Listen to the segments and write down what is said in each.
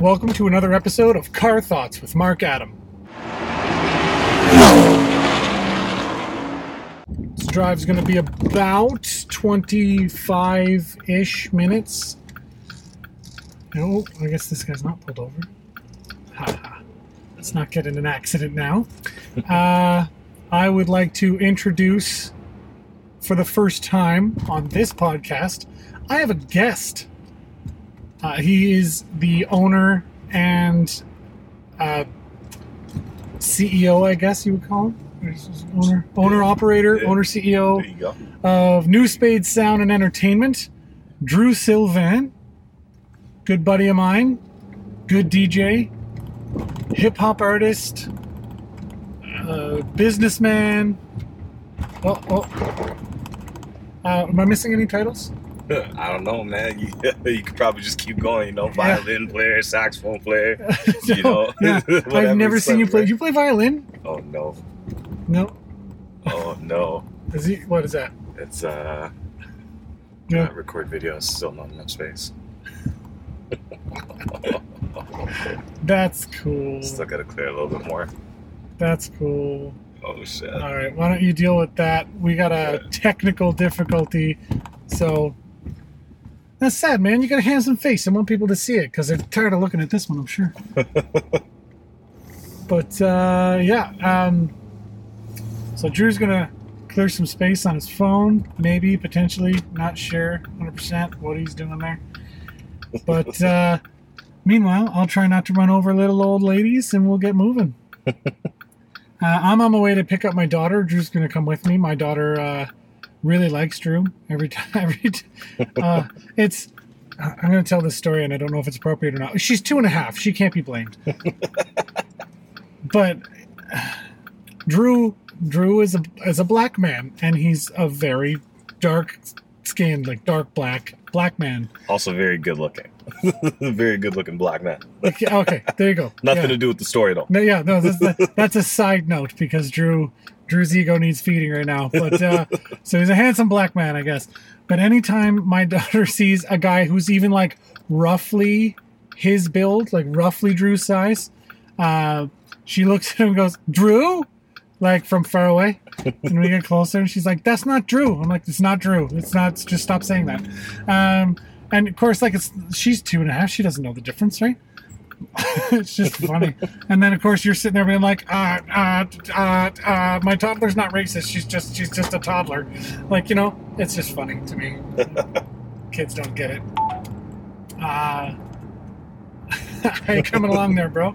Welcome to another episode of Car Thoughts with Mark Adam. This drive's going to be about 25 ish minutes. Oh, I guess this guy's not pulled over. Ha. Let's not get in an accident now. Uh, I would like to introduce, for the first time on this podcast, I have a guest. Uh, he is the owner and uh, CEO, I guess you would call him. Owner, owner, operator, Yeah. owner, CEO There you go. of New Spade Sound and Entertainment, Drew Sylvan, good buddy of mine, good DJ, hip hop artist, uh, businessman. Oh, oh. Uh, am I missing any titles? I don't know, man. You, you could probably just keep going. You know, violin player, saxophone player. You know, yeah. I've never seen you play. right? You play violin? Oh no! No. Oh no! Is he? What is that? It's uh, Yeah. uh, record video is still not enough space. That's cool. Still gotta clear a little bit more. That's cool. Oh shit! All right, why don't you deal with that? We got a technical difficulty, so that's sad, man. You got a handsome face. I want people to see it because they're tired of looking at this one. I'm sure. but uh, yeah, um, so Drew's gonna clear some space on his phone, maybe potentially, not sure, 100 percent what he's doing there. But uh, meanwhile, I'll try not to run over little old ladies, and we'll get moving. Uh, I'm on my way to pick up my daughter. Drew's going to come with me. My daughter uh, really likes Drew. Every time, every t- uh, it's. I'm going to tell this story, and I don't know if it's appropriate or not. She's two and a half. She can't be blamed. but Drew, Drew is a is a black man, and he's a very dark skinned, like dark black black man. Also very good looking. very good looking black man. Okay, okay there you go. Nothing Yeah. to do with the story though. No, yeah, no, that's, that, that's a side note because Drew Drew's ego needs feeding right now. But uh, so he's a handsome black man, I guess. But anytime my daughter sees a guy who's even like roughly his build, like roughly Drew's size, uh, she looks at him and goes, "Drew," like from far away. And we get closer, and she's like, "That's not Drew." I'm like, "It's not Drew. It's not. Just stop saying that." Um, and of course, like it's she's two and a half. She doesn't know the difference, right? it's just funny. And then of course you're sitting there being like, uh, uh, uh, uh, my toddler's not racist. She's just she's just a toddler. Like you know, it's just funny to me. Kids don't get it. Uh, how you coming along there, bro?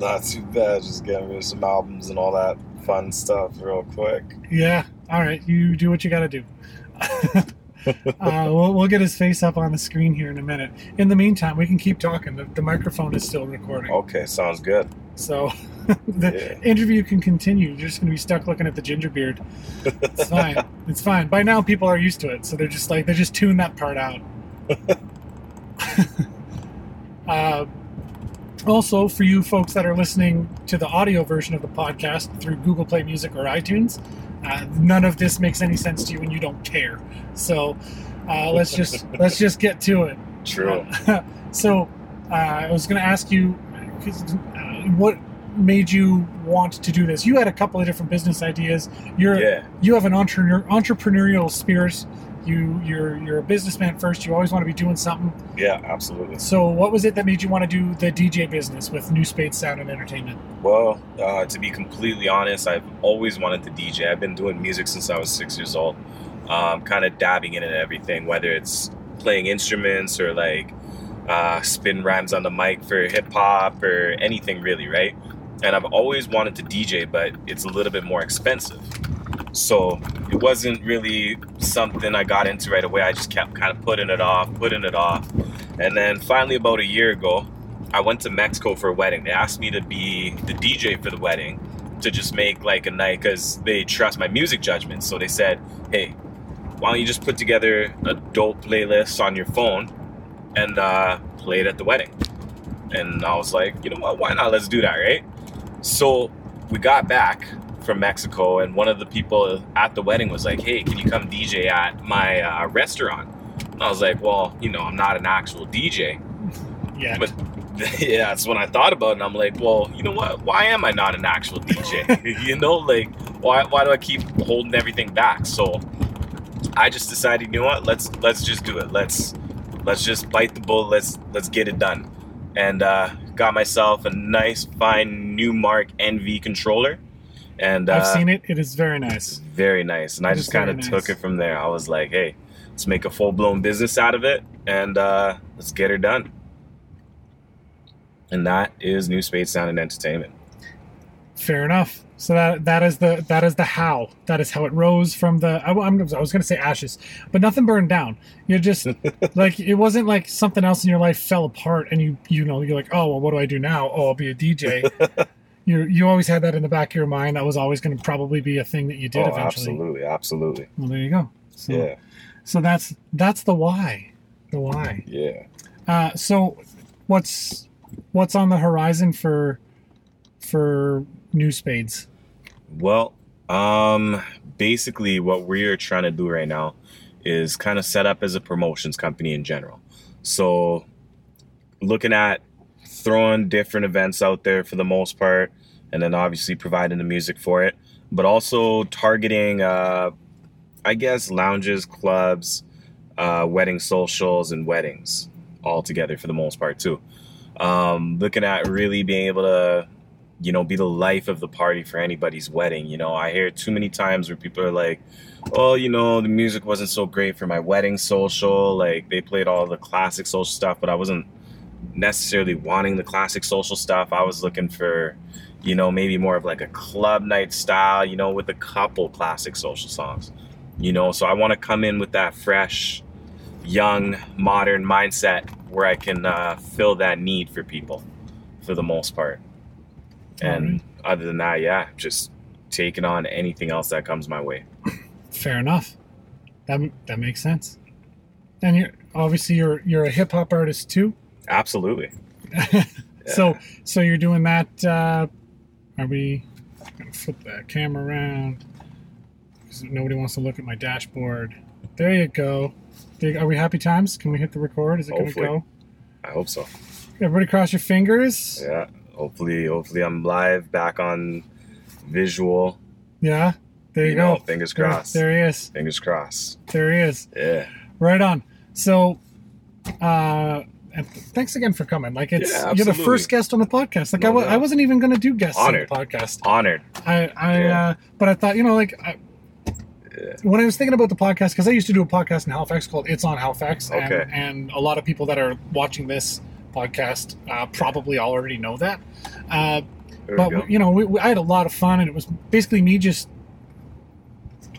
Not too bad. Just getting rid of some albums and all that fun stuff real quick. Yeah. All right. You do what you got to do. uh, we'll, we'll get his face up on the screen here in a minute. In the meantime, we can keep talking. The, the microphone is still recording. Okay, sounds good. So the Yeah. interview can continue. You're just going to be stuck looking at the ginger beard. It's fine. it's fine. By now, people are used to it, so they're just like they're just tune that part out. uh, also, for you folks that are listening to the audio version of the podcast through Google Play Music or iTunes, uh, none of this makes any sense to you, and you don't care. So uh, let's just let's just get to it. True. so uh, I was going to ask you, uh, what made you want to do this? You had a couple of different business ideas. You're Yeah. you have an entrepreneur entrepreneurial spirit. You you're you're a businessman first. You always want to be doing something. Yeah, absolutely. So what was it that made you want to do the DJ business with New Spade Sound and Entertainment? Well, uh, to be completely honest, I've always wanted to DJ. I've been doing music since I was six years old, um, kind of dabbing in and everything, whether it's playing instruments or like uh, spin rhymes on the mic for hip hop or anything really, right? And I've always wanted to DJ, but it's a little bit more expensive. So it wasn't really something I got into right away. I just kept kind of putting it off, putting it off. And then finally, about a year ago, I went to Mexico for a wedding. They asked me to be the DJ for the wedding to just make like a night because they trust my music judgment. So they said, hey, why don't you just put together a dope playlist on your phone and uh, play it at the wedding? And I was like, you know what? Why not? Let's do that, right? So we got back from Mexico, and one of the people at the wedding was like, hey, can you come DJ at my uh, restaurant? And I was like, well, you know, I'm not an actual DJ. Yeah. But yeah, that's when I thought about it. And I'm like, well, you know what? Why am I not an actual DJ? you know, like, why, why do I keep holding everything back? So I just decided, you know what? Let's let's just do it. Let's let's just bite the bullet. Let's let's get it done. And uh, got myself a nice, fine Numark NV controller. And uh, I've seen it. It is very nice. very nice. And I just kind of nice. took it from there. I was like, hey, let's make a full blown business out of it and uh, let's get her done. And that is New Spade Sound and Entertainment. Fair enough. So that that is the that is the how. That is how it rose from the. I, I'm, I was going to say ashes, but nothing burned down. You're just like it wasn't like something else in your life fell apart, and you you know you're like, oh well, what do I do now? Oh, I'll be a DJ. you you always had that in the back of your mind. That was always going to probably be a thing that you did oh, eventually. absolutely, absolutely. Well, there you go. So, Yeah, So that's that's the why. The why. yeah. Uh, so what's what's on the horizon for for new spades? Well, um, basically, what we're trying to do right now is kind of set up as a promotions company in general. So, looking at throwing different events out there for the most part, and then obviously providing the music for it, but also targeting, uh, I guess, lounges, clubs, uh, wedding socials, and weddings all together for the most part too. Um, looking at really being able to you know, be the life of the party for anybody's wedding. You know, I hear too many times where people are like, oh, you know, the music wasn't so great for my wedding social. Like they played all the classic social stuff, but I wasn't necessarily wanting the classic social stuff. I was looking for, you know, maybe more of like a club night style, you know, with a couple classic social songs. You know, so I want to come in with that fresh, young, modern mindset where I can uh, fill that need for people for the most part. And other than that, yeah, just taking on anything else that comes my way. Fair enough. That that makes sense. And you're obviously you're you're a hip hop artist too. Absolutely. So so you're doing that. Uh, are we gonna flip that camera around? 'Cause nobody wants to look at my dashboard. There you go. Are we happy times? Can we hit the record? Is it going to go? I hope so. Everybody cross your fingers. Yeah. Hopefully, hopefully I'm live back on visual. Yeah. There you, You go. know, fingers There- crossed. There, he is. Fingers crossed. There he is. Yeah. Right on. So, uh, and thanks again for coming. Like it's Yeah, you're the first guest on the podcast. Like I No w- I doubt. wasn't even going to do guests Honored. on the podcast. Honored. I I Yeah. uh, but I thought you know like I, Yeah. when I was thinking about the podcast because I used to do a podcast in Halifax called It's on Halifax, and, Okay. and a lot of people that are watching this podcast uh, probably already know that. Uh, but you know, we, we, I had a lot of fun, and it was basically me just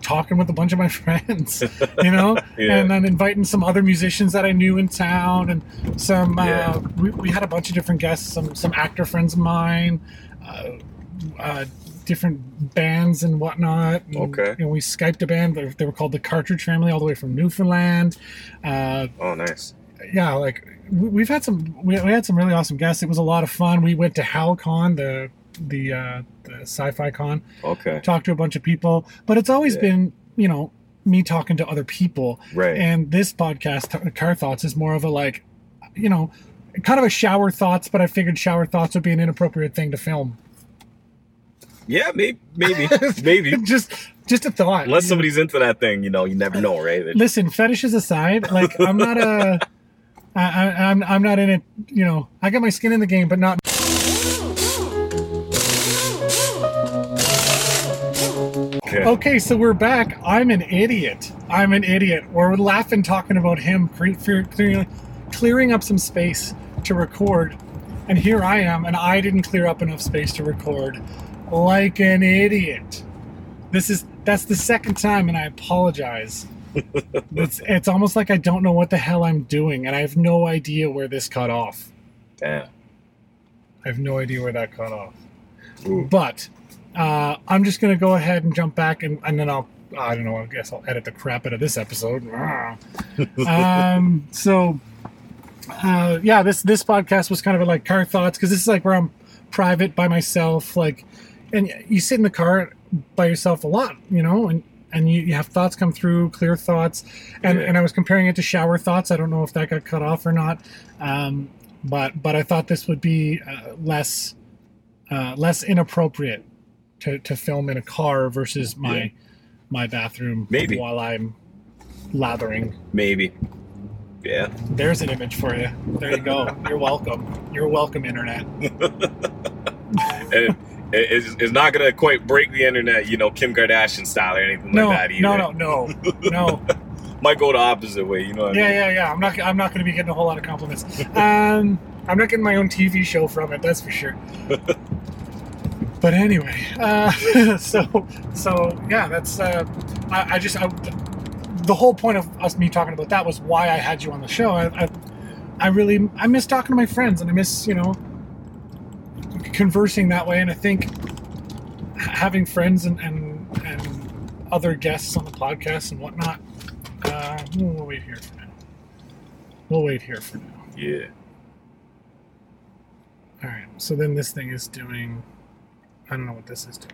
talking with a bunch of my friends, you know, Yeah. and then inviting some other musicians that I knew in town, and some. Yeah. Uh, we, we had a bunch of different guests, some some actor friends of mine, uh, uh, different bands and whatnot. And, Okay. Know, we skyped a band. They, they were called the Cartridge Family, all the way from Newfoundland. Uh, Oh, nice. yeah, like we- we've had some we, we had some really awesome guests. It was a lot of fun. We went to HalCon, the the uh, the sci-fi con, Okay. talked to a bunch of people, but it's always Yeah. been you know me talking to other people. Right. And this podcast, Car Thoughts, is more of a like, you know, kind of a shower thoughts. But I figured shower thoughts would be an inappropriate thing to film. yeah, maybe, maybe, maybe. just just a thought. Unless somebody's into that thing, you know, you never know, right? It- listen fetishes aside like i'm not a I, I, I'm, I'm not in it you know i got my skin in the game but not Okay. okay so we're back. I'm an idiot. I'm an idiot. We're laughing talking about him clearing, clearing up some space to record. And here i am and i didn't clear up enough space to record. Like an idiot. This is that's the second time and i apologize. It's, it's almost like i don't know what the hell i'm doing and i have no idea where this cut off. Damn. i have no idea where that cut off. Ooh. but uh, I'm just gonna go ahead and jump back, and, and then I'll I don't know. I guess I'll edit the crap out of this episode. um, so uh, yeah, this this podcast was kind of like car thoughts because this is like where I'm private by myself, like, and you sit in the car by yourself a lot, you know, and and you, you have thoughts come through, clear thoughts, and Yeah. and I was comparing it to shower thoughts. I don't know if that got cut off or not. Um, but but I thought this would be uh, less uh, less inappropriate to, to film in a car versus my Yeah. my bathroom Maybe. while I'm lathering. Maybe. Yeah. There's an image for you. There you go. You're welcome. You're welcome, internet. and it, it's, it's not gonna quite break the internet, you know, Kim Kardashian style or anything No, like that either. no, no, no, no. Might go the opposite way, you know what I Yeah, mean? yeah, yeah. I'm not. I'm not going to be getting a whole lot of compliments. Um, I'm not getting my own TV show from it. That's for sure. But anyway, uh, so so yeah, that's. Uh, I, I just I, the whole point of us me talking about that was why I had you on the show. I, I I really I miss talking to my friends and I miss you know conversing that way. And I think having friends and and, and other guests on the podcast and whatnot. Uh, we'll wait here for now. We'll wait here for now. Yeah. All right. So then this thing is doing. I don't know what this is doing.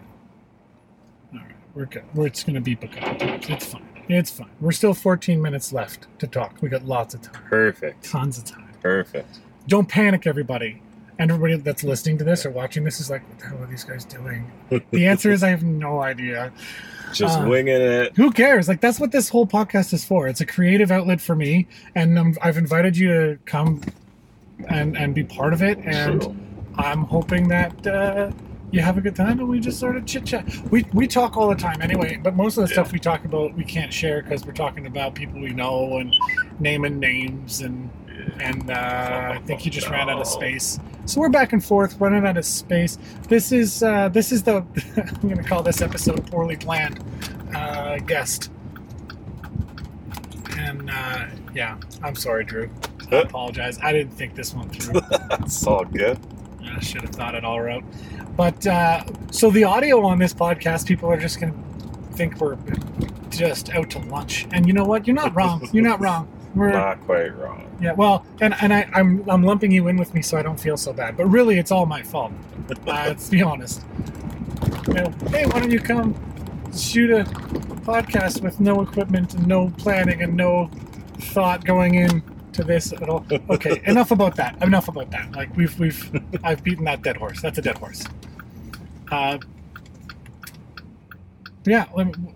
All right. We're good. We're, it's going to beep a couple times. It's fine. It's fine. We're still 14 minutes left to talk. We got lots of time. Perfect. Tons of time. Perfect. Don't panic, everybody. And everybody that's listening to this or watching this is like, what the hell are these guys doing? The answer is I have no idea. Just Uh, winging it. Who cares? Like that's what this whole podcast is for. It's a creative outlet for me, and um, I've invited you to come and and be part of it. And True. I'm hoping that uh, you have a good time, and we just sort of chit chat. We we talk all the time anyway, but most of the Yeah. stuff we talk about we can't share because we're talking about people we know and naming names and and uh, I think he just ran out of space. So we're back and forth, running out of space. This is uh, this is the I'm going to call this episode poorly planned uh, guest. And uh, yeah, I'm sorry, Drew. I apologize. I didn't think this one through. It's all good. I should have thought it all out. But uh, so the audio on this podcast, people are just going to think we're just out to lunch. And you know what? You're not wrong. You're not wrong. We're Not quite wrong. yeah, well, and and I, I'm I'm lumping you in with me so I don't feel so bad. But really, it's all my fault. Uh, let's be honest. You know, hey, why don't you come shoot a podcast with no equipment and no planning and no thought going in to this at all? Okay, enough about that. Enough about that. Like we've we've I've beaten that dead horse. That's a dead horse. Uh, yeah. let me-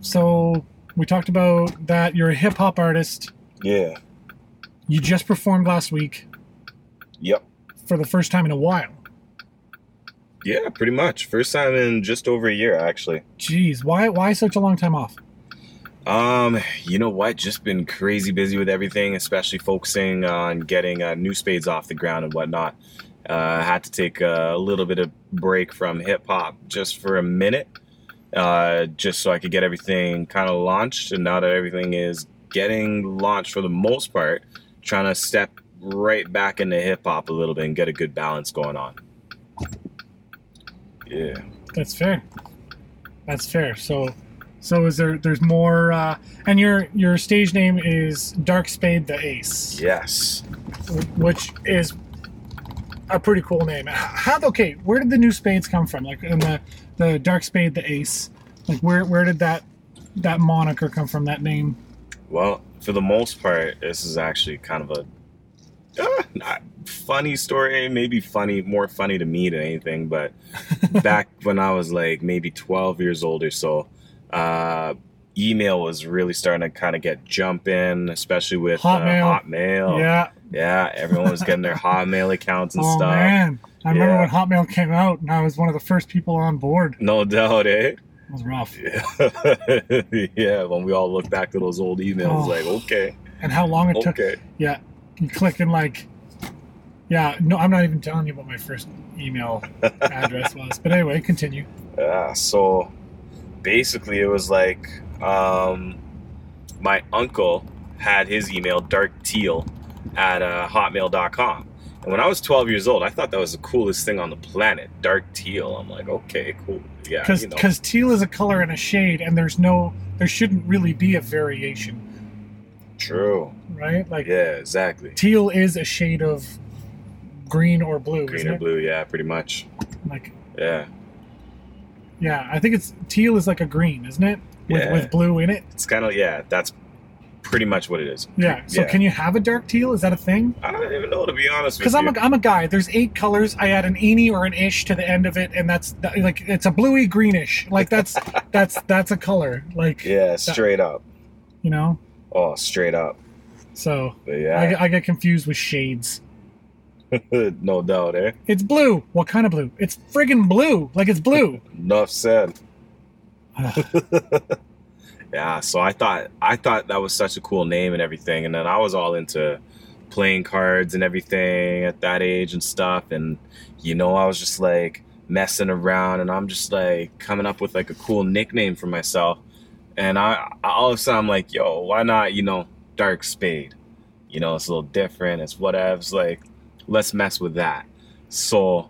So we talked about that. You're a hip hop artist. Yeah. You just performed last week Yep. for the first time in a while. Yeah, pretty much. First time in just over a year, actually. Jeez, why why such a long time off? Um, you know what? Just been crazy busy with everything, especially focusing on getting uh, new spades off the ground and whatnot. Uh, had to take a little bit of break from hip hop just for a minute, uh, just so I could get everything kind of launched. And now that everything is getting launched for the most part, trying to step right back into hip hop a little bit and get a good balance going on. Yeah. That's fair. That's fair. So so is there there's more uh and your your stage name is Dark Spade the Ace, Yes. which is a pretty cool name. How okay, where did the new spades come from? Like in the the Dark Spade the Ace. Like where where did that that moniker come from that name? Well, for the most part, this is actually kind of a uh, not funny story. Maybe funny, more funny to me than anything. But back when I was like maybe 12 years old or so, uh, email was really starting to kind of get jump in, especially with Hotmail. Uh, Hotmail. Yeah. yeah, everyone was getting their Hotmail accounts and Oh stuff. man. I remember when Hotmail came out and I was one of the first people on board. No doubt, eh? It was rough. Yeah. yeah, when we all look back to those old emails, Oh. like, okay, And how long it took okay. Yeah, you click and like, yeah. No, I'm not even telling you what my first email address was. But anyway, continue. Yeah, so basically it was like um, my uncle had his email dark teal at uh, hotmail.com. And when I was 12 years old, I thought that was the coolest thing on the planet. Dark teal. I'm like, okay, cool. Yeah, Because you know. teal is a color and a shade, and there's no there shouldn't really be a variation, True. right? Like Yeah, exactly. teal is a shade of green or blue, Green or it? blue, yeah, pretty much. Like Yeah. Yeah, I think it's teal is like a green, isn't it? With Yeah. with blue in it. It's kind of, yeah, that's pretty much what it is. Yeah. So Yeah. can you have a dark teal? Is that a thing? I don't even know to be honest Because. I'm a, I'm a guy. There's eight colors. I add an eeny or an ish to the end of it, and that's that, like it's a bluey greenish. Like that's that's that's a color. Like yeah, straight up. you know. Oh, straight up. So But yeah, get- I get confused with shades. no doubt, eh? It's blue. What kind of blue? It's friggin' blue. Like it's blue. Enough said. yeah, so I thought I thought that was such a cool name and everything, and then I was all into playing cards and everything at that age and stuff, and you know I was just like messing around, and I'm just like coming up with like a cool nickname for myself, and I, I all of a sudden I'm like, yo, why not you know Dark Spade? You know, it's a little different. It's whatever. It's like let's mess with that. So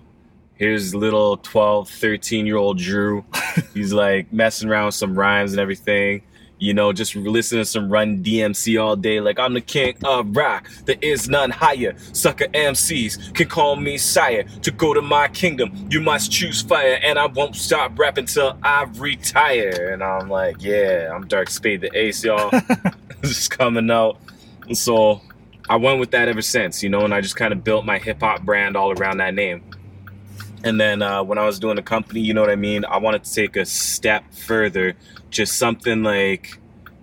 here's little 12 13 year old drew. He's like messing around with some rhymes and everything. You know just listening to some run dmc all day like i'm the king of rock. There is none higher. Sucker mcs can call me sire. To go to my kingdom you must choose fire and i won't stop rapping till i retire. And i'm like yeah i'm dark spade the ace y'all. Just coming out. And so i went with that ever since you know and i just kind of built my hip-hop brand all around that name and then uh, when I was doing the company, you know what I mean? I wanted to take a step further, just something like,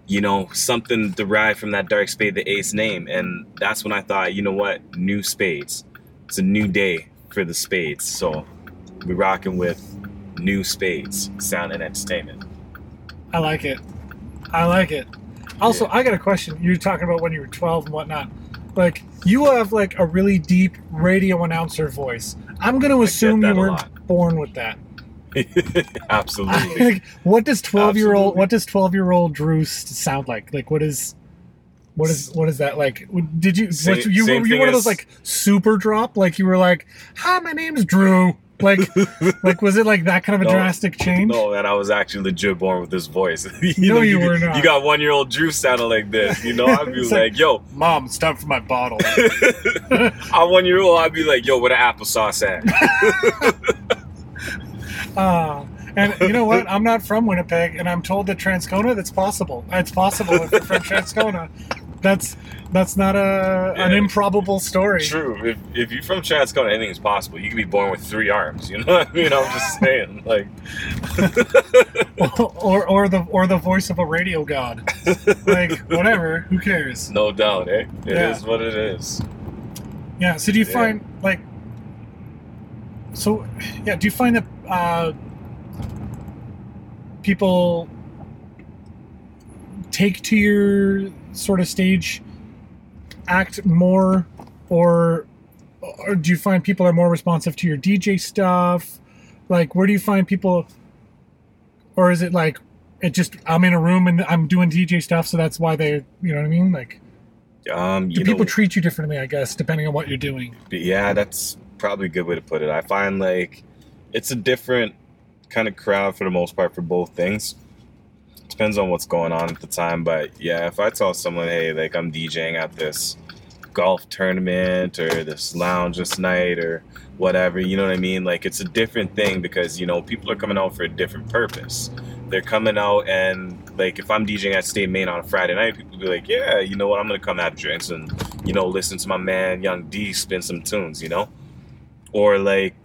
you know, something derived from that Dark Spade, the Ace name. And that's when I thought, you know what? New spades. It's a new day for the spades. So we're rocking with new spades, sound and entertainment. I like it. I like it. Also, Yeah. I got a question. You were talking about when you were 12 and whatnot. Like, you have like a really deep radio announcer voice. I'm going to assume you weren't born with that. Absolutely. like, what does 12 year old what does 12 year old Drew sound like? Like, what is what is what is that like? Did you Same- you same were you one of those like super drop? Like you were like, "Hi, my name's Drew." Like, like was it like that kind of a No. drastic change? No, man, I was actually legit born with this voice. No, you you were not. You got one year old Drew sounding like this. You know, I'd be like, like- yo, Mom, it's time for my bottle. I'm one year old. I'd be like, yo, where the applesauce at? Uh, and you know what? I'm not from Winnipeg, and I'm told that Transcona. That's possible. It's possible if you're from Transcona. That's that's not a an improbable story. True. If, if you're from anything is possible. You could be born with three arms. You know what I mean? I'm just saying. Like, or or the or the voice of a radio god. Like whatever. Who cares? no doubt, eh? It is Yeah. what it is. Yeah. So do you Yeah. find like so yeah? Do you find that uh, people take to your sort of stage act more, or or do you find people are more responsive to your DJ stuff? Like, where do you find people, or is it like it just I'm in a room and I'm doing DJ stuff, so that's why they, you know what I mean? Like, Um, do people know, treat you differently? I guess depending on what you're doing. yeah, that's probably a good way to put it. I find like it's a different kind of crowd for the most part for both things. Depends on what's going on at the time, but yeah, if I tell someone, hey, like I'm DJing at this golf tournament or this lounge this night or whatever, you know what I mean? Like it's a different thing because you know people are coming out for a different purpose. They're coming out and like if I'm DJing at State Main on a Friday night, people be like, yeah, you know what? I'm gonna come have drinks and you know listen to my man Young D spin some tunes, you know. Or like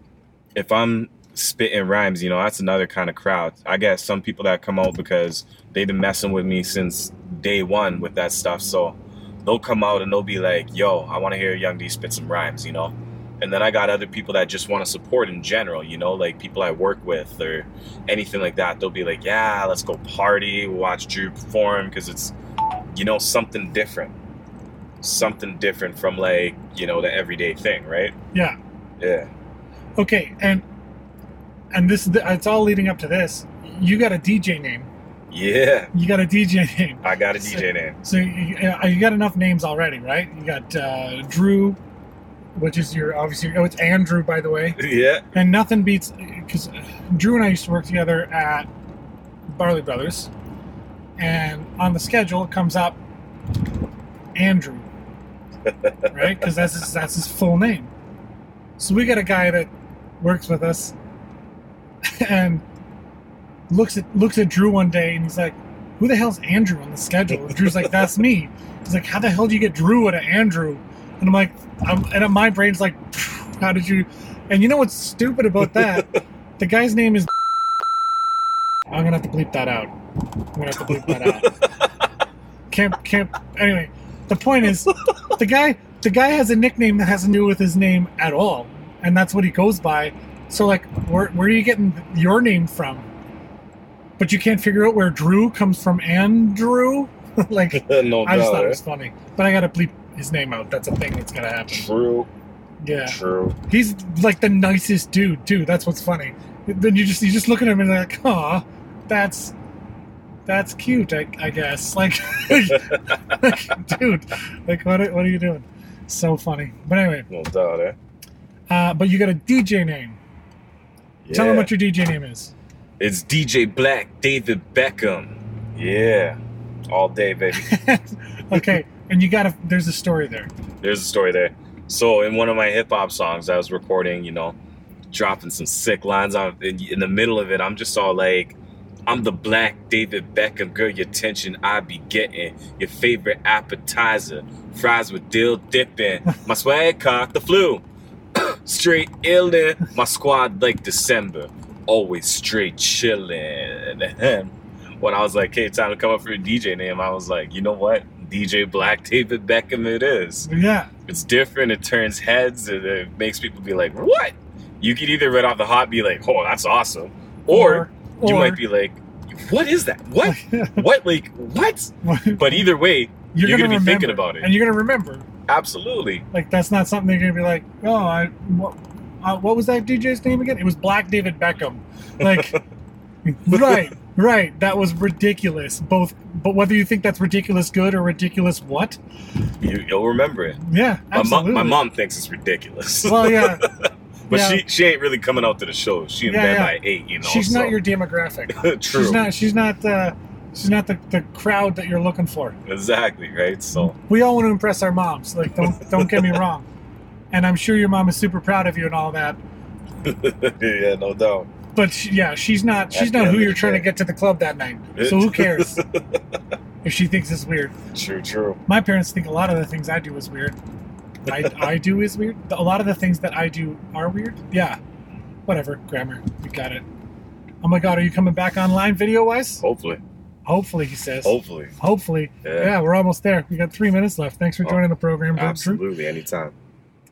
if I'm spitting rhymes, you know, that's another kind of crowd. I guess some people that come out because they've been messing with me since day one with that stuff. So they'll come out and they'll be like, yo, I want to hear Young D spit some rhymes, you know? And then I got other people that just want to support in general, you know, like people I work with or anything like that. They'll be like, yeah, let's go party, watch Drew perform because it's, you know, something different. Something different from like, you know, the everyday thing, right? Yeah. Yeah. Okay. And and this it's all leading up to this. You got a DJ name. Yeah. You got a DJ name. I got a DJ name. So you, uh, you got enough names already, right? You got uh, Drew, which is your obviously. Oh, it's Andrew, by the way. yeah. And nothing beats because Drew and I used to work together at Barley Brothers, and on the schedule it comes up Andrew, right? Because that's his, that's his full name. So we got a guy that works with us, and looks at looks at Drew one day, and he's like, who the hell's Andrew on the schedule? And Drew's like, that's me. He's like, how the hell do you get Drew out of Andrew? And I'm like, I'm, and my brain's like, how did you? And you know what's stupid about that? the guy's name is. I'm gonna have to bleep that out. I'm gonna have to bleep that out. Can't can't. Anyway, the point is, the guy the guy has a nickname that has to do with his name at all, and that's what he goes by. So like, where where are you getting your name from? But you can't figure out where Drew comes from. Andrew, like no I just thought it was funny. But I gotta bleep his name out. That's a thing that's gonna happen. True. Yeah. True. He's like the nicest dude too. That's what's funny. Then you just you just look at him and you're like, aw, that's that's cute. I, I guess. Like, like, dude, like what are, what are you doing? So funny. But anyway, No doubt, eh? uh, but you got a DJ name. Tell them what your DJ name is. It's DJ Black, David Beckham. Yeah. All day, baby. okay, and you got a. There's a story there. There's a story there. So in one of my hip hop songs, I was recording, you know, dropping some sick lines on in, in the middle of it. I'm just all like, "I'm the black David Beckham, girl. Your attention I be getting. Your favorite appetizer, fries with dill dipping. My swag cock the flu, straight illin'. My squad like December, always straight chillin'." And when I was like, "Hey, time to come up for a DJ name," I was like, "You know what?" DJ Black David Beckham it is Yeah, it's different. It turns heads. And it makes people be like, "What?" You could either right off the hot be like, "Oh, that's awesome," or, you or- might be like, "What is that? What? what? Like what?" But either way, you're, you're gonna, gonna be thinking about it. and you're gonna remember. Absolutely. Like that's not something they're gonna be like, oh, I what, uh, what was that DJ's name again? It was Black David Beckham. Like, right, right. That was ridiculous. Both, but whether you think that's ridiculous good or ridiculous what? You, you'll remember it. Yeah, My, absolutely. mom, my mom thinks it's ridiculous. Well, yeah, but yeah. she she ain't really coming out to the show. She in Yeah, bed yeah. by eight. You know. she's so. not your demographic. True. She's not. She's not. Uh, she's not the, the crowd that you're looking for. exactly right. So We all want to impress our moms. Like, don't don't get me wrong. And I'm sure your mom is super proud of you and all that. yeah, no doubt. But she, yeah, she's not. She's not who you're trying to get to the club that night. So who cares if she thinks it's weird? True. True. My parents think a lot of the things I do is weird. I, I do is weird. A lot of the things that I do are weird. Yeah, whatever. Grammar, we got it. Oh my god, are you coming back online video wise? Hopefully. Hopefully, he says. Hopefully. Hopefully. Yeah. Yeah. we're almost there. We got three minutes left. Thanks for Oh, joining the program, Drew. Absolutely. Anytime.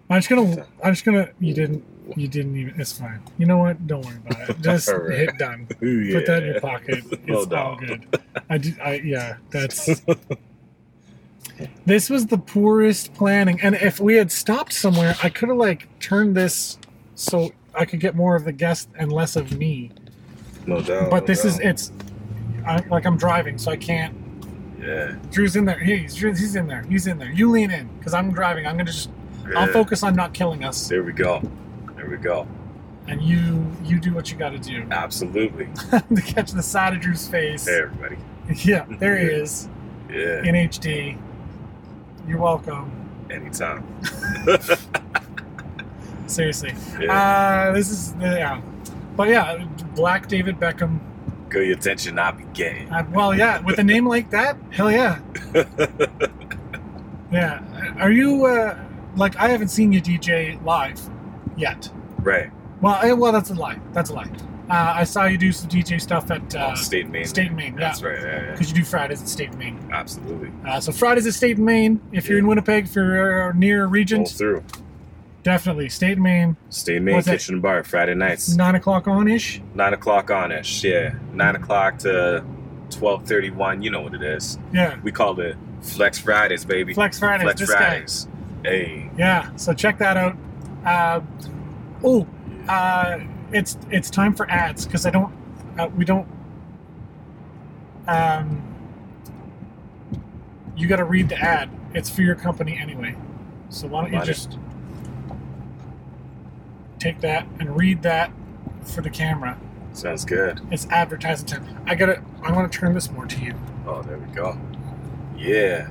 I'm just gonna. I'm just gonna. You didn't. You didn't even. It's fine. You know what? Don't worry about it. Just right. hit done. Ooh, Put that in your pocket. It's No all doubt. good. I did. I yeah. That's. this was the poorest planning, and if we had stopped somewhere, I could have like turned this so I could get more of the guest and less of me. No doubt. But no this is doubt. it's. I, like I'm driving, so I can't. Yeah. Drew's in there. He's he's in there. He's in there. You lean in because I'm driving. I'm gonna just. Yeah. I'll focus on not killing us, There we go. There we go. and you you do what you got to do Absolutely. to catch the side of Drew's face. Hey, everybody. Yeah, there he is Yeah. in HD. You're welcome. Anytime. Seriously. Yeah. Uh, this is the yeah, but yeah, Black David Beckham. Good attention I be getting. Uh, well, yeah, with a name like that, hell yeah, yeah. Are you uh, like I haven't seen you DJ live yet? right. Well, eh, well, that's a lie. That's a lie. Uh, I saw you do some DJ stuff at uh, Oh, State Main. State and Main. Yeah, That's right. Yeah, yeah. because you do Fridays at State and Main. Absolutely. Uh, so Fridays at State and Main. If you're in Winnipeg, if you're uh, near Roll Regent, through. Definitely State and Main. State Main that? Kitchen Bar Friday nights. Nine o'clock on ish. Nine o'clock on ish. Yeah. Nine o'clock to twelve thirty one. You know what it is. Yeah, We call it Flex Fridays, baby. Flex Fridays. Flex Fridays. Hey. Yeah, so check that out. Uh, oh, uh, it's it's time for ads because I don't. Uh, we don't. Um, you got to read the ad. It's for your company anyway. So why don't you Got it. Take that and read that for the camera? Sounds good. It's advertising time. I gotta. I want to turn this more to you. Oh, there we go. Yeah.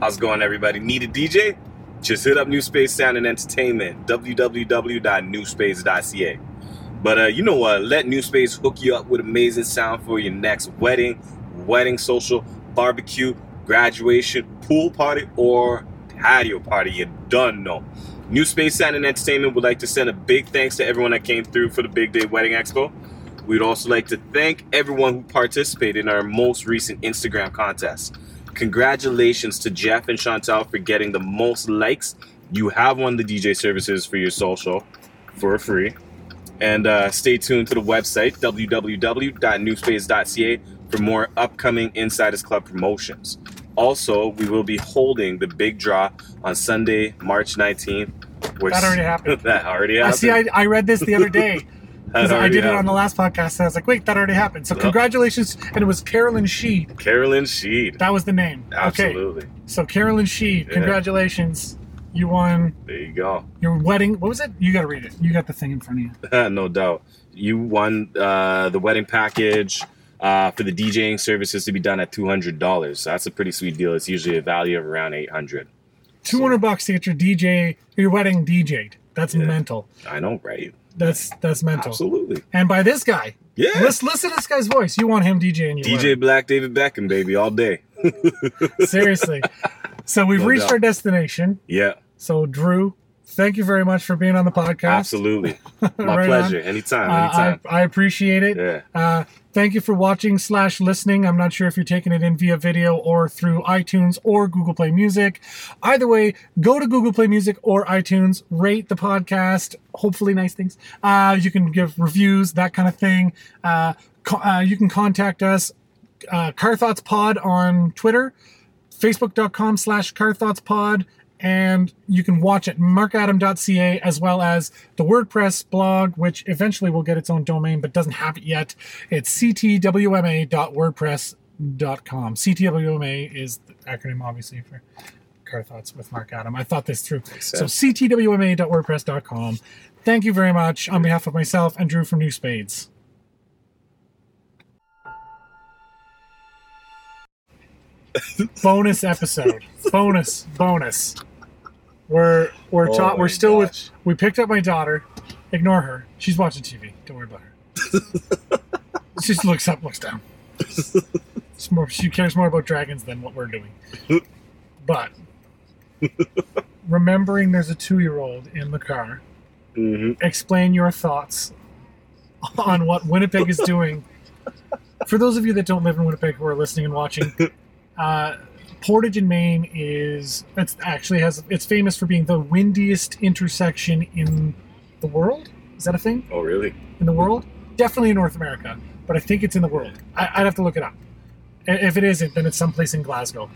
How's it going, everybody? Need a DJ? Just hit up New Spade Sound and Entertainment, www.newspace.ca. But uh, you know what? Let New Spade hook you up with amazing sound for your next wedding, wedding, social, barbecue, graduation, pool party, or patio party. You done know. New Spade Sound and Entertainment would like to send a big thanks to everyone that came through for the Big Day Wedding Expo. We'd also like to thank everyone who participated in our most recent Instagram contest. Congratulations to Jeff and Chantel for getting the most likes. You have won the DJ services for your social for free. And uh, stay tuned to the website www.newspace.ca for more upcoming Insiders Club promotions. Also, we will be holding the big draw on Sunday, March 19th. Which, That already happened. that already I happened. see. I, I read this the other day because I did it on the last podcast. And I was like, wait, that already happened. So congratulations, and it was Carolyn Sheed. Carolyn Sheed. That was the name. Okay. Absolutely. So Carolyn Sheed, Yeah. congratulations. You won There you go. your wedding. What was it? You got to read it. You got the thing in front of you. no doubt. You won uh, the wedding package uh, for the DJing services to be done at two hundred dollars. That's a pretty sweet deal. It's usually a value of around eight hundred. Two hundred bucks to get your DJ, your wedding DJ'd. That's Yeah. mental. I know, right? That's that's mental. Absolutely. And by this guy, Yeah. listen, listen to this guy's voice. You want him DJing your DJ Black David Beckham, baby, all day. Seriously. So we've No reached doubt. our destination. Yeah, So Drew, thank you very much for being on the podcast. absolutely. My Right on. pleasure. Anytime, Uh, I, anytime. I appreciate it. yeah. Uh, thank you for watching slash listening. I'm not sure if you're taking it in via video or through iTunes or Google Play Music. Either way, go to Google Play Music or iTunes, rate the podcast. Hopefully, nice things. Uh, you can give reviews, that kind of thing. Uh, co- uh, you can contact us, uh, Car Thoughts Pod on Twitter, Facebook.com slash Car Thoughts Pod. And you can watch at markadam.ca as well as the WordPress blog, which eventually will get its own domain but doesn't have it yet. It's ctwma.wordpress.com. CTWMA is the acronym, obviously, for Car Thoughts with Mark Adam. I thought this through. So ctwma.wordpress.com. Thank you very much on behalf of myself and Drew from New Spades. bonus episode. bonus, bonus. We're we're Oh ta- we're still gosh. with we picked up my daughter. Ignore her. She's watching TV. Don't worry about her. she just looks up, looks down. It's more, she cares more about dragons than what we're doing. But remembering there's a two year old in the car, hmm explain your thoughts on what Winnipeg is doing. For those of you that don't live in Winnipeg who are listening and watching, uh, Portage in Main is it's actually has it's famous for being the windiest intersection in the world. Is that a thing Oh, really? in the world? Definitely in North America, but I think it's in the world. I, I'd have to look it up. If it isn't, then it's someplace in Glasgow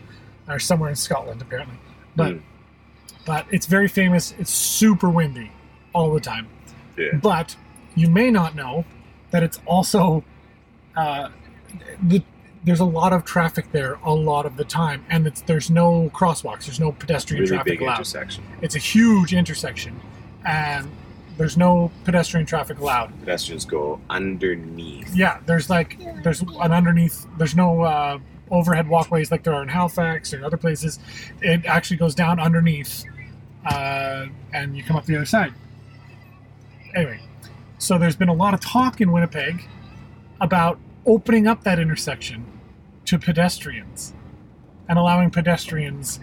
or somewhere in Scotland, apparently. But Mm. but it's very famous. It's super windy all the time. Yeah. But you may not know that it's also uh, the, there's a lot of traffic there a lot of the time, and it's, there's no crosswalks. There's no pedestrian Really traffic big allowed. intersection. It's a huge intersection, and there's no pedestrian traffic allowed. Pedestrians go underneath. Yeah, there's like there's an underneath. There's no uh, overhead walkways like there are in Halifax or other places. It actually goes down underneath, uh, and you come up the other side. Anyway, so there's been a lot of talk in Winnipeg about opening up that intersection to pedestrians and allowing pedestrians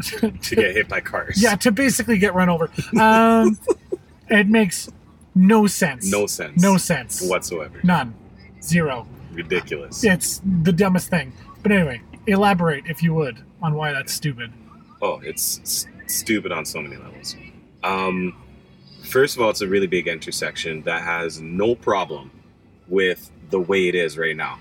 to get hit by cars. yeah, to basically get run over. Um, it makes no sense. No sense. No sense. whatsoever. None. Zero. Ridiculous. It's the dumbest thing. But anyway, elaborate if you would on why that's stupid. Oh, it's s- stupid on so many levels. Um, first of all, it's a really big intersection that has no problem with the way it is right now.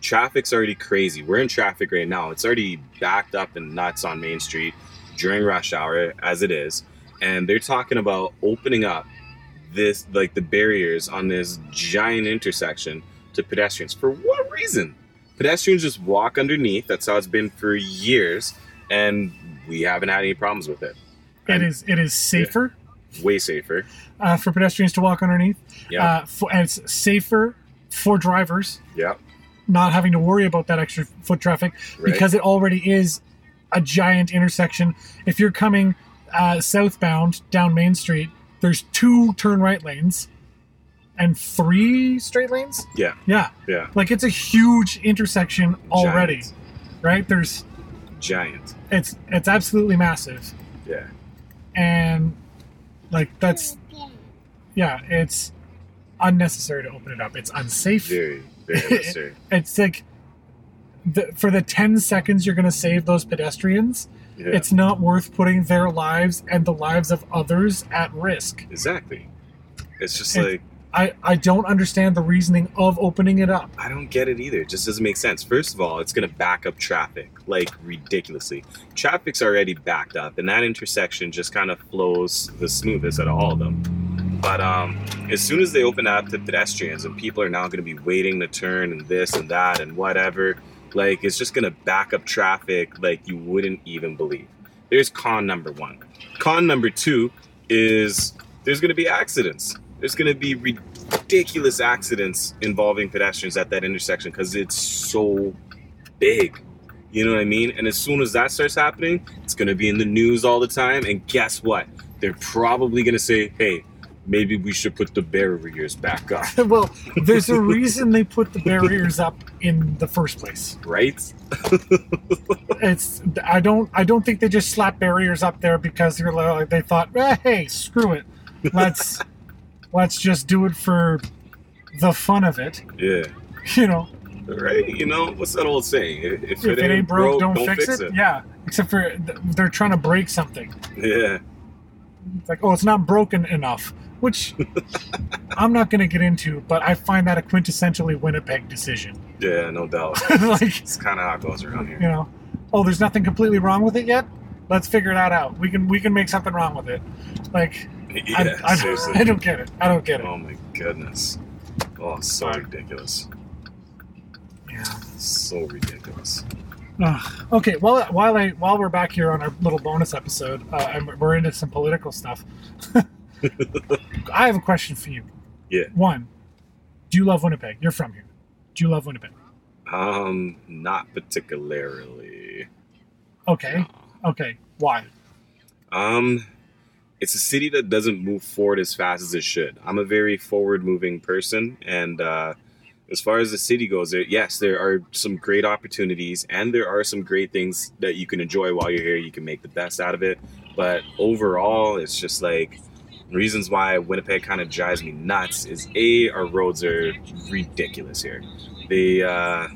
Traffic's already crazy. We're in traffic right now. It's already backed up and nuts on Main Street during rush hour as it is. And they're talking about opening up this, like the barriers on this giant intersection to pedestrians. For what reason? Pedestrians just walk underneath. That's how it's been for years. And we haven't had any problems with it. It And is it is safer way safer. uh, for pedestrians to walk underneath. Yeah. Uh, for, and it's safer for drivers yeah. not having to worry about that extra foot traffic Right. because it already is a giant intersection. If you're coming uh, southbound down Main Street, there's two turn right lanes, and three straight lanes. Yeah. Yeah. Yeah. Like it's a huge intersection already, Giant. right? There's Giant. it's it's absolutely massive, Yeah. and like that's yeah, it's unnecessary to open it up. It's unsafe. Very, very necessary. It's like the, for the ten seconds you're going to save those pedestrians, Yeah. it's not worth putting their lives and the lives of others at risk. exactly. It's just like I, I don't understand the reasoning of opening it up. I don't get it either. It just doesn't make sense. First of all, it's going to back up traffic like ridiculously. Traffic's already backed up, and that intersection just kind of flows the smoothest out of all of them. But um, as soon as they open up to pedestrians and people are now going to be waiting to turn and this and that and whatever, like it's just going to back up traffic like you wouldn't even believe. There's con number one. Con number two is there's going to be accidents. There's going to be ridiculous accidents involving pedestrians at that intersection because it's so big. You know what I mean? And as soon as that starts happening, it's going to be in the news all the time. And guess what? They're probably going to say, hey, maybe we should put the barriers back up, well, there's a reason they put the barriers up in the first place. right? It's I don't I don't think they just slap barriers up there because they're like they thought, eh, hey, screw it, let's let's just do it for the fun of it, Yeah. you know. Right? You know, what's that old saying? If, If it ain't broke, don't, fix, it. Yeah, except for they're trying to break something. Yeah. It's like, oh, it's not broken enough, which I'm not going to get into, but I find that a quintessentially Winnipeg decision. Yeah, no doubt. like, It's kind of how it goes around here. you know, oh, there's nothing completely wrong with it yet. Let's figure that out. We can we can make something wrong with it. Like, Yeah, I, I. I don't get it. I don't get it. Oh my goodness. Oh, it's so ridiculous. Yeah. So ridiculous. Ugh. okay. well, while I while we're back here on our little bonus episode, uh, and we're into some political stuff. I have a question for you. Yeah. One, do you love Winnipeg? You're from here. Do you love Winnipeg? Um, not particularly. Okay. Okay. Why? Um, it's a city that doesn't move forward as fast as it should. I'm a very forward-moving person, and uh, as far as the city goes, there yes, there are some great opportunities, and there are some great things that you can enjoy while you're here. You can make the best out of it, but overall, it's just like reasons why Winnipeg kind of drives me nuts is a our roads are ridiculous here. They uh,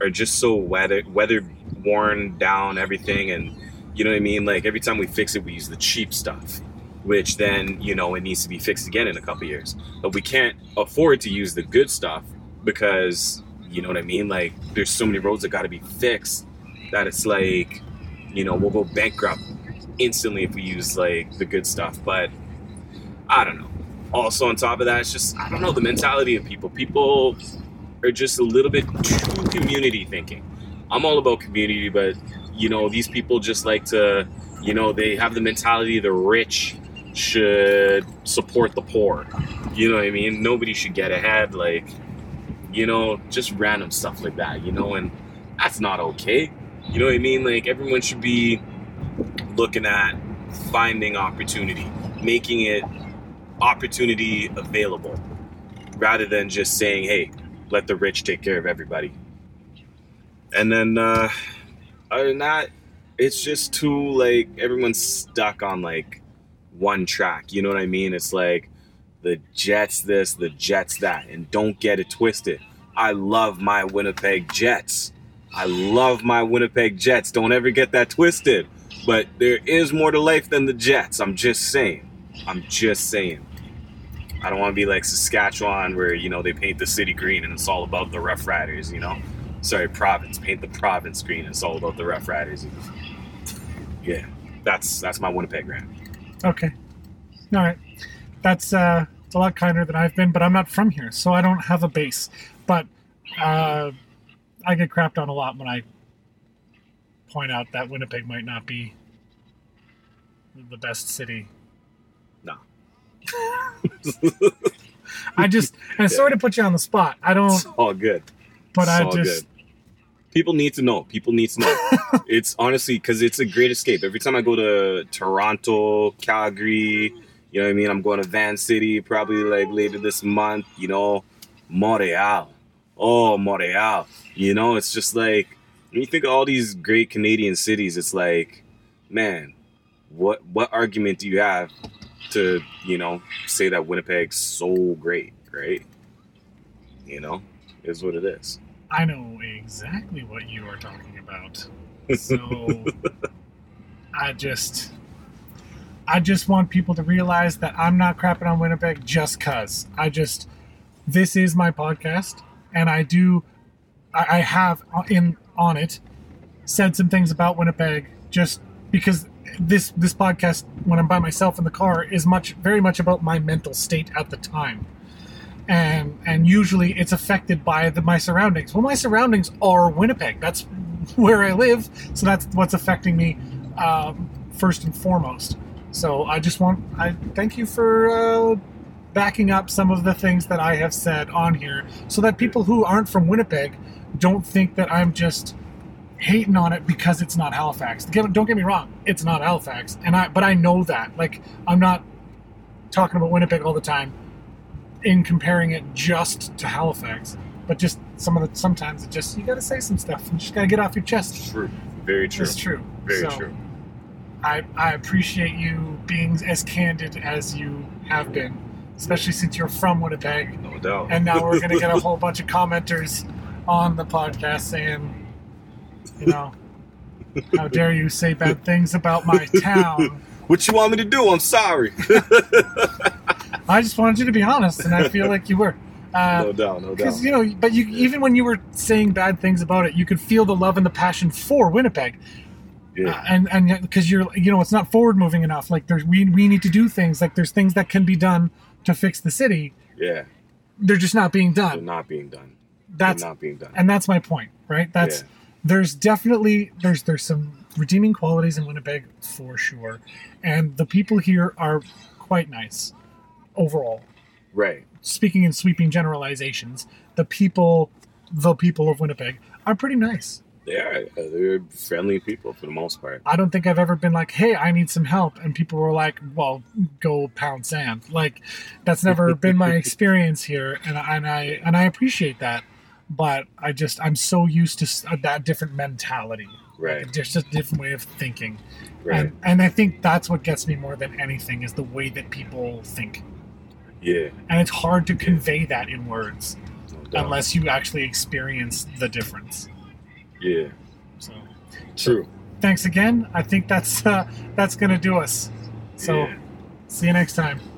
are just so weather weather worn down, everything, and you know what I mean? Like every time we fix it, we use the cheap stuff, which then, you know, it needs to be fixed again in a couple years. But we can't afford to use the good stuff because, you know what I mean? Like there's so many roads that got to be fixed that it's like, you know, we'll go bankrupt instantly if we use like the good stuff. But I don't know. Also, on top of that, it's just, I don't know, the mentality of people. People are just a little bit too community thinking. I'm all about community, but you know, these people just like to, you know, they have the mentality the rich should support the poor. You know what I mean? Nobody should get ahead, like, you know, just random stuff like that, you know, and that's not okay. You know what I mean? Like, everyone should be looking at finding opportunity, making it opportunity available, rather than just saying, hey, let the rich take care of everybody. And then, uh, other than that, it's just too like everyone's stuck on like one track. You know what I mean? It's like the Jets this, the Jets that, and don't get it twisted. I love my Winnipeg Jets. I love my Winnipeg Jets. Don't ever get that twisted. But there is more to life than the Jets. I'm just saying. I'm just saying. I don't want to be like Saskatchewan where, you know, they paint the city green and it's all about the Rough Riders, you know? Sorry, province. Paint the province green. And it's all about the Rough Riders. Yeah, that's that's my Winnipeg rant. Okay. All right. That's uh, it's a lot kinder than I've been, but I'm not from here, so I don't have a base. But uh, I get crapped on a lot when I point out that Winnipeg might not be the best city. I just, and sorry to put you on the spot. I don't, It's all good. but It's I all just, good. People need to know. People need to know. it's honestly because it's a great escape. Every time I go to Toronto, Calgary, You know what I mean? I'm going to Van City probably like later this month. You know, Montreal. Oh, Montreal. You know, it's just like when you think of all these great Canadian cities, it's like, man, what what argument do you have to you know say that Winnipeg's so great, right? You know, is what it is. I know exactly what you are talking about. So I just I just want people to realize that I'm not crapping on Winnipeg just cuz. I just this is my podcast and I do I, I have uh, in on it said some things about Winnipeg just because this this podcast when I'm by myself in the car is much very much about my mental state at the time and and usually it's affected by the, my surroundings. Well, my surroundings are Winnipeg. That's where I live, so that's what's affecting me um, first and foremost. So I just want I thank you for uh, backing up some of the things that I have said on here, so that people who aren't from Winnipeg don't think that I'm just hating on it because it's not Halifax. Don't get me wrong, it's not Halifax, and I but I know that. Like I'm not talking about Winnipeg all the time in comparing it just to Halifax, but just some of the sometimes it just you got to say some stuff. You just got to get off your chest. True. Very true. It's true. Very So, true. I I appreciate you being as candid as you have been, especially since you're from Winnipeg. No doubt. And now we're gonna get a whole bunch of commenters on the podcast saying, you know, how dare you say bad things about my town? what you want me to do? I'm sorry. I just wanted you to be honest, and I feel like you were. Uh, no doubt. No doubt. Because you know, but you even when you were saying bad things about it, you could feel the love and the passion for Winnipeg, Yeah. uh, and and because you're you know it's not forward moving enough. Like there's we we need to do things. Like there's things that can be done to fix the city. yeah. They're just not being done. They're not being done. That's They're not being done. and that's my point, right? That's Yeah. There's definitely there's there's some redeeming qualities in Winnipeg for sure, and the people here are quite nice overall. Right. Speaking in sweeping generalizations, the people, the people of Winnipeg are pretty nice. They are. Uh, They're friendly people for the most part. I don't think I've ever been like, "Hey, I need some help," and people were like, "Well, go pound sand." Like, that's never been my experience here, and I, and I and I appreciate that. But I just I'm so used to that different mentality, Right. just a different way of thinking, Right. and and I think that's what gets me more than anything is the way that people think, yeah. and it's hard to convey that in words No unless you actually experience the difference. yeah. So. True. thanks again. I think that's uh, that's gonna do us. So Yeah. see you next time.